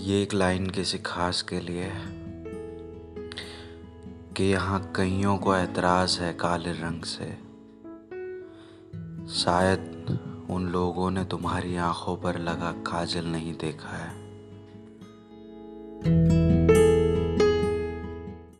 ये एक लाइन किसी खास के लिए है कि यहाँ कईयों को एतराज़ है काले रंग से। शायद उन लोगों ने तुम्हारी आँखों पर लगा काजल नहीं देखा है।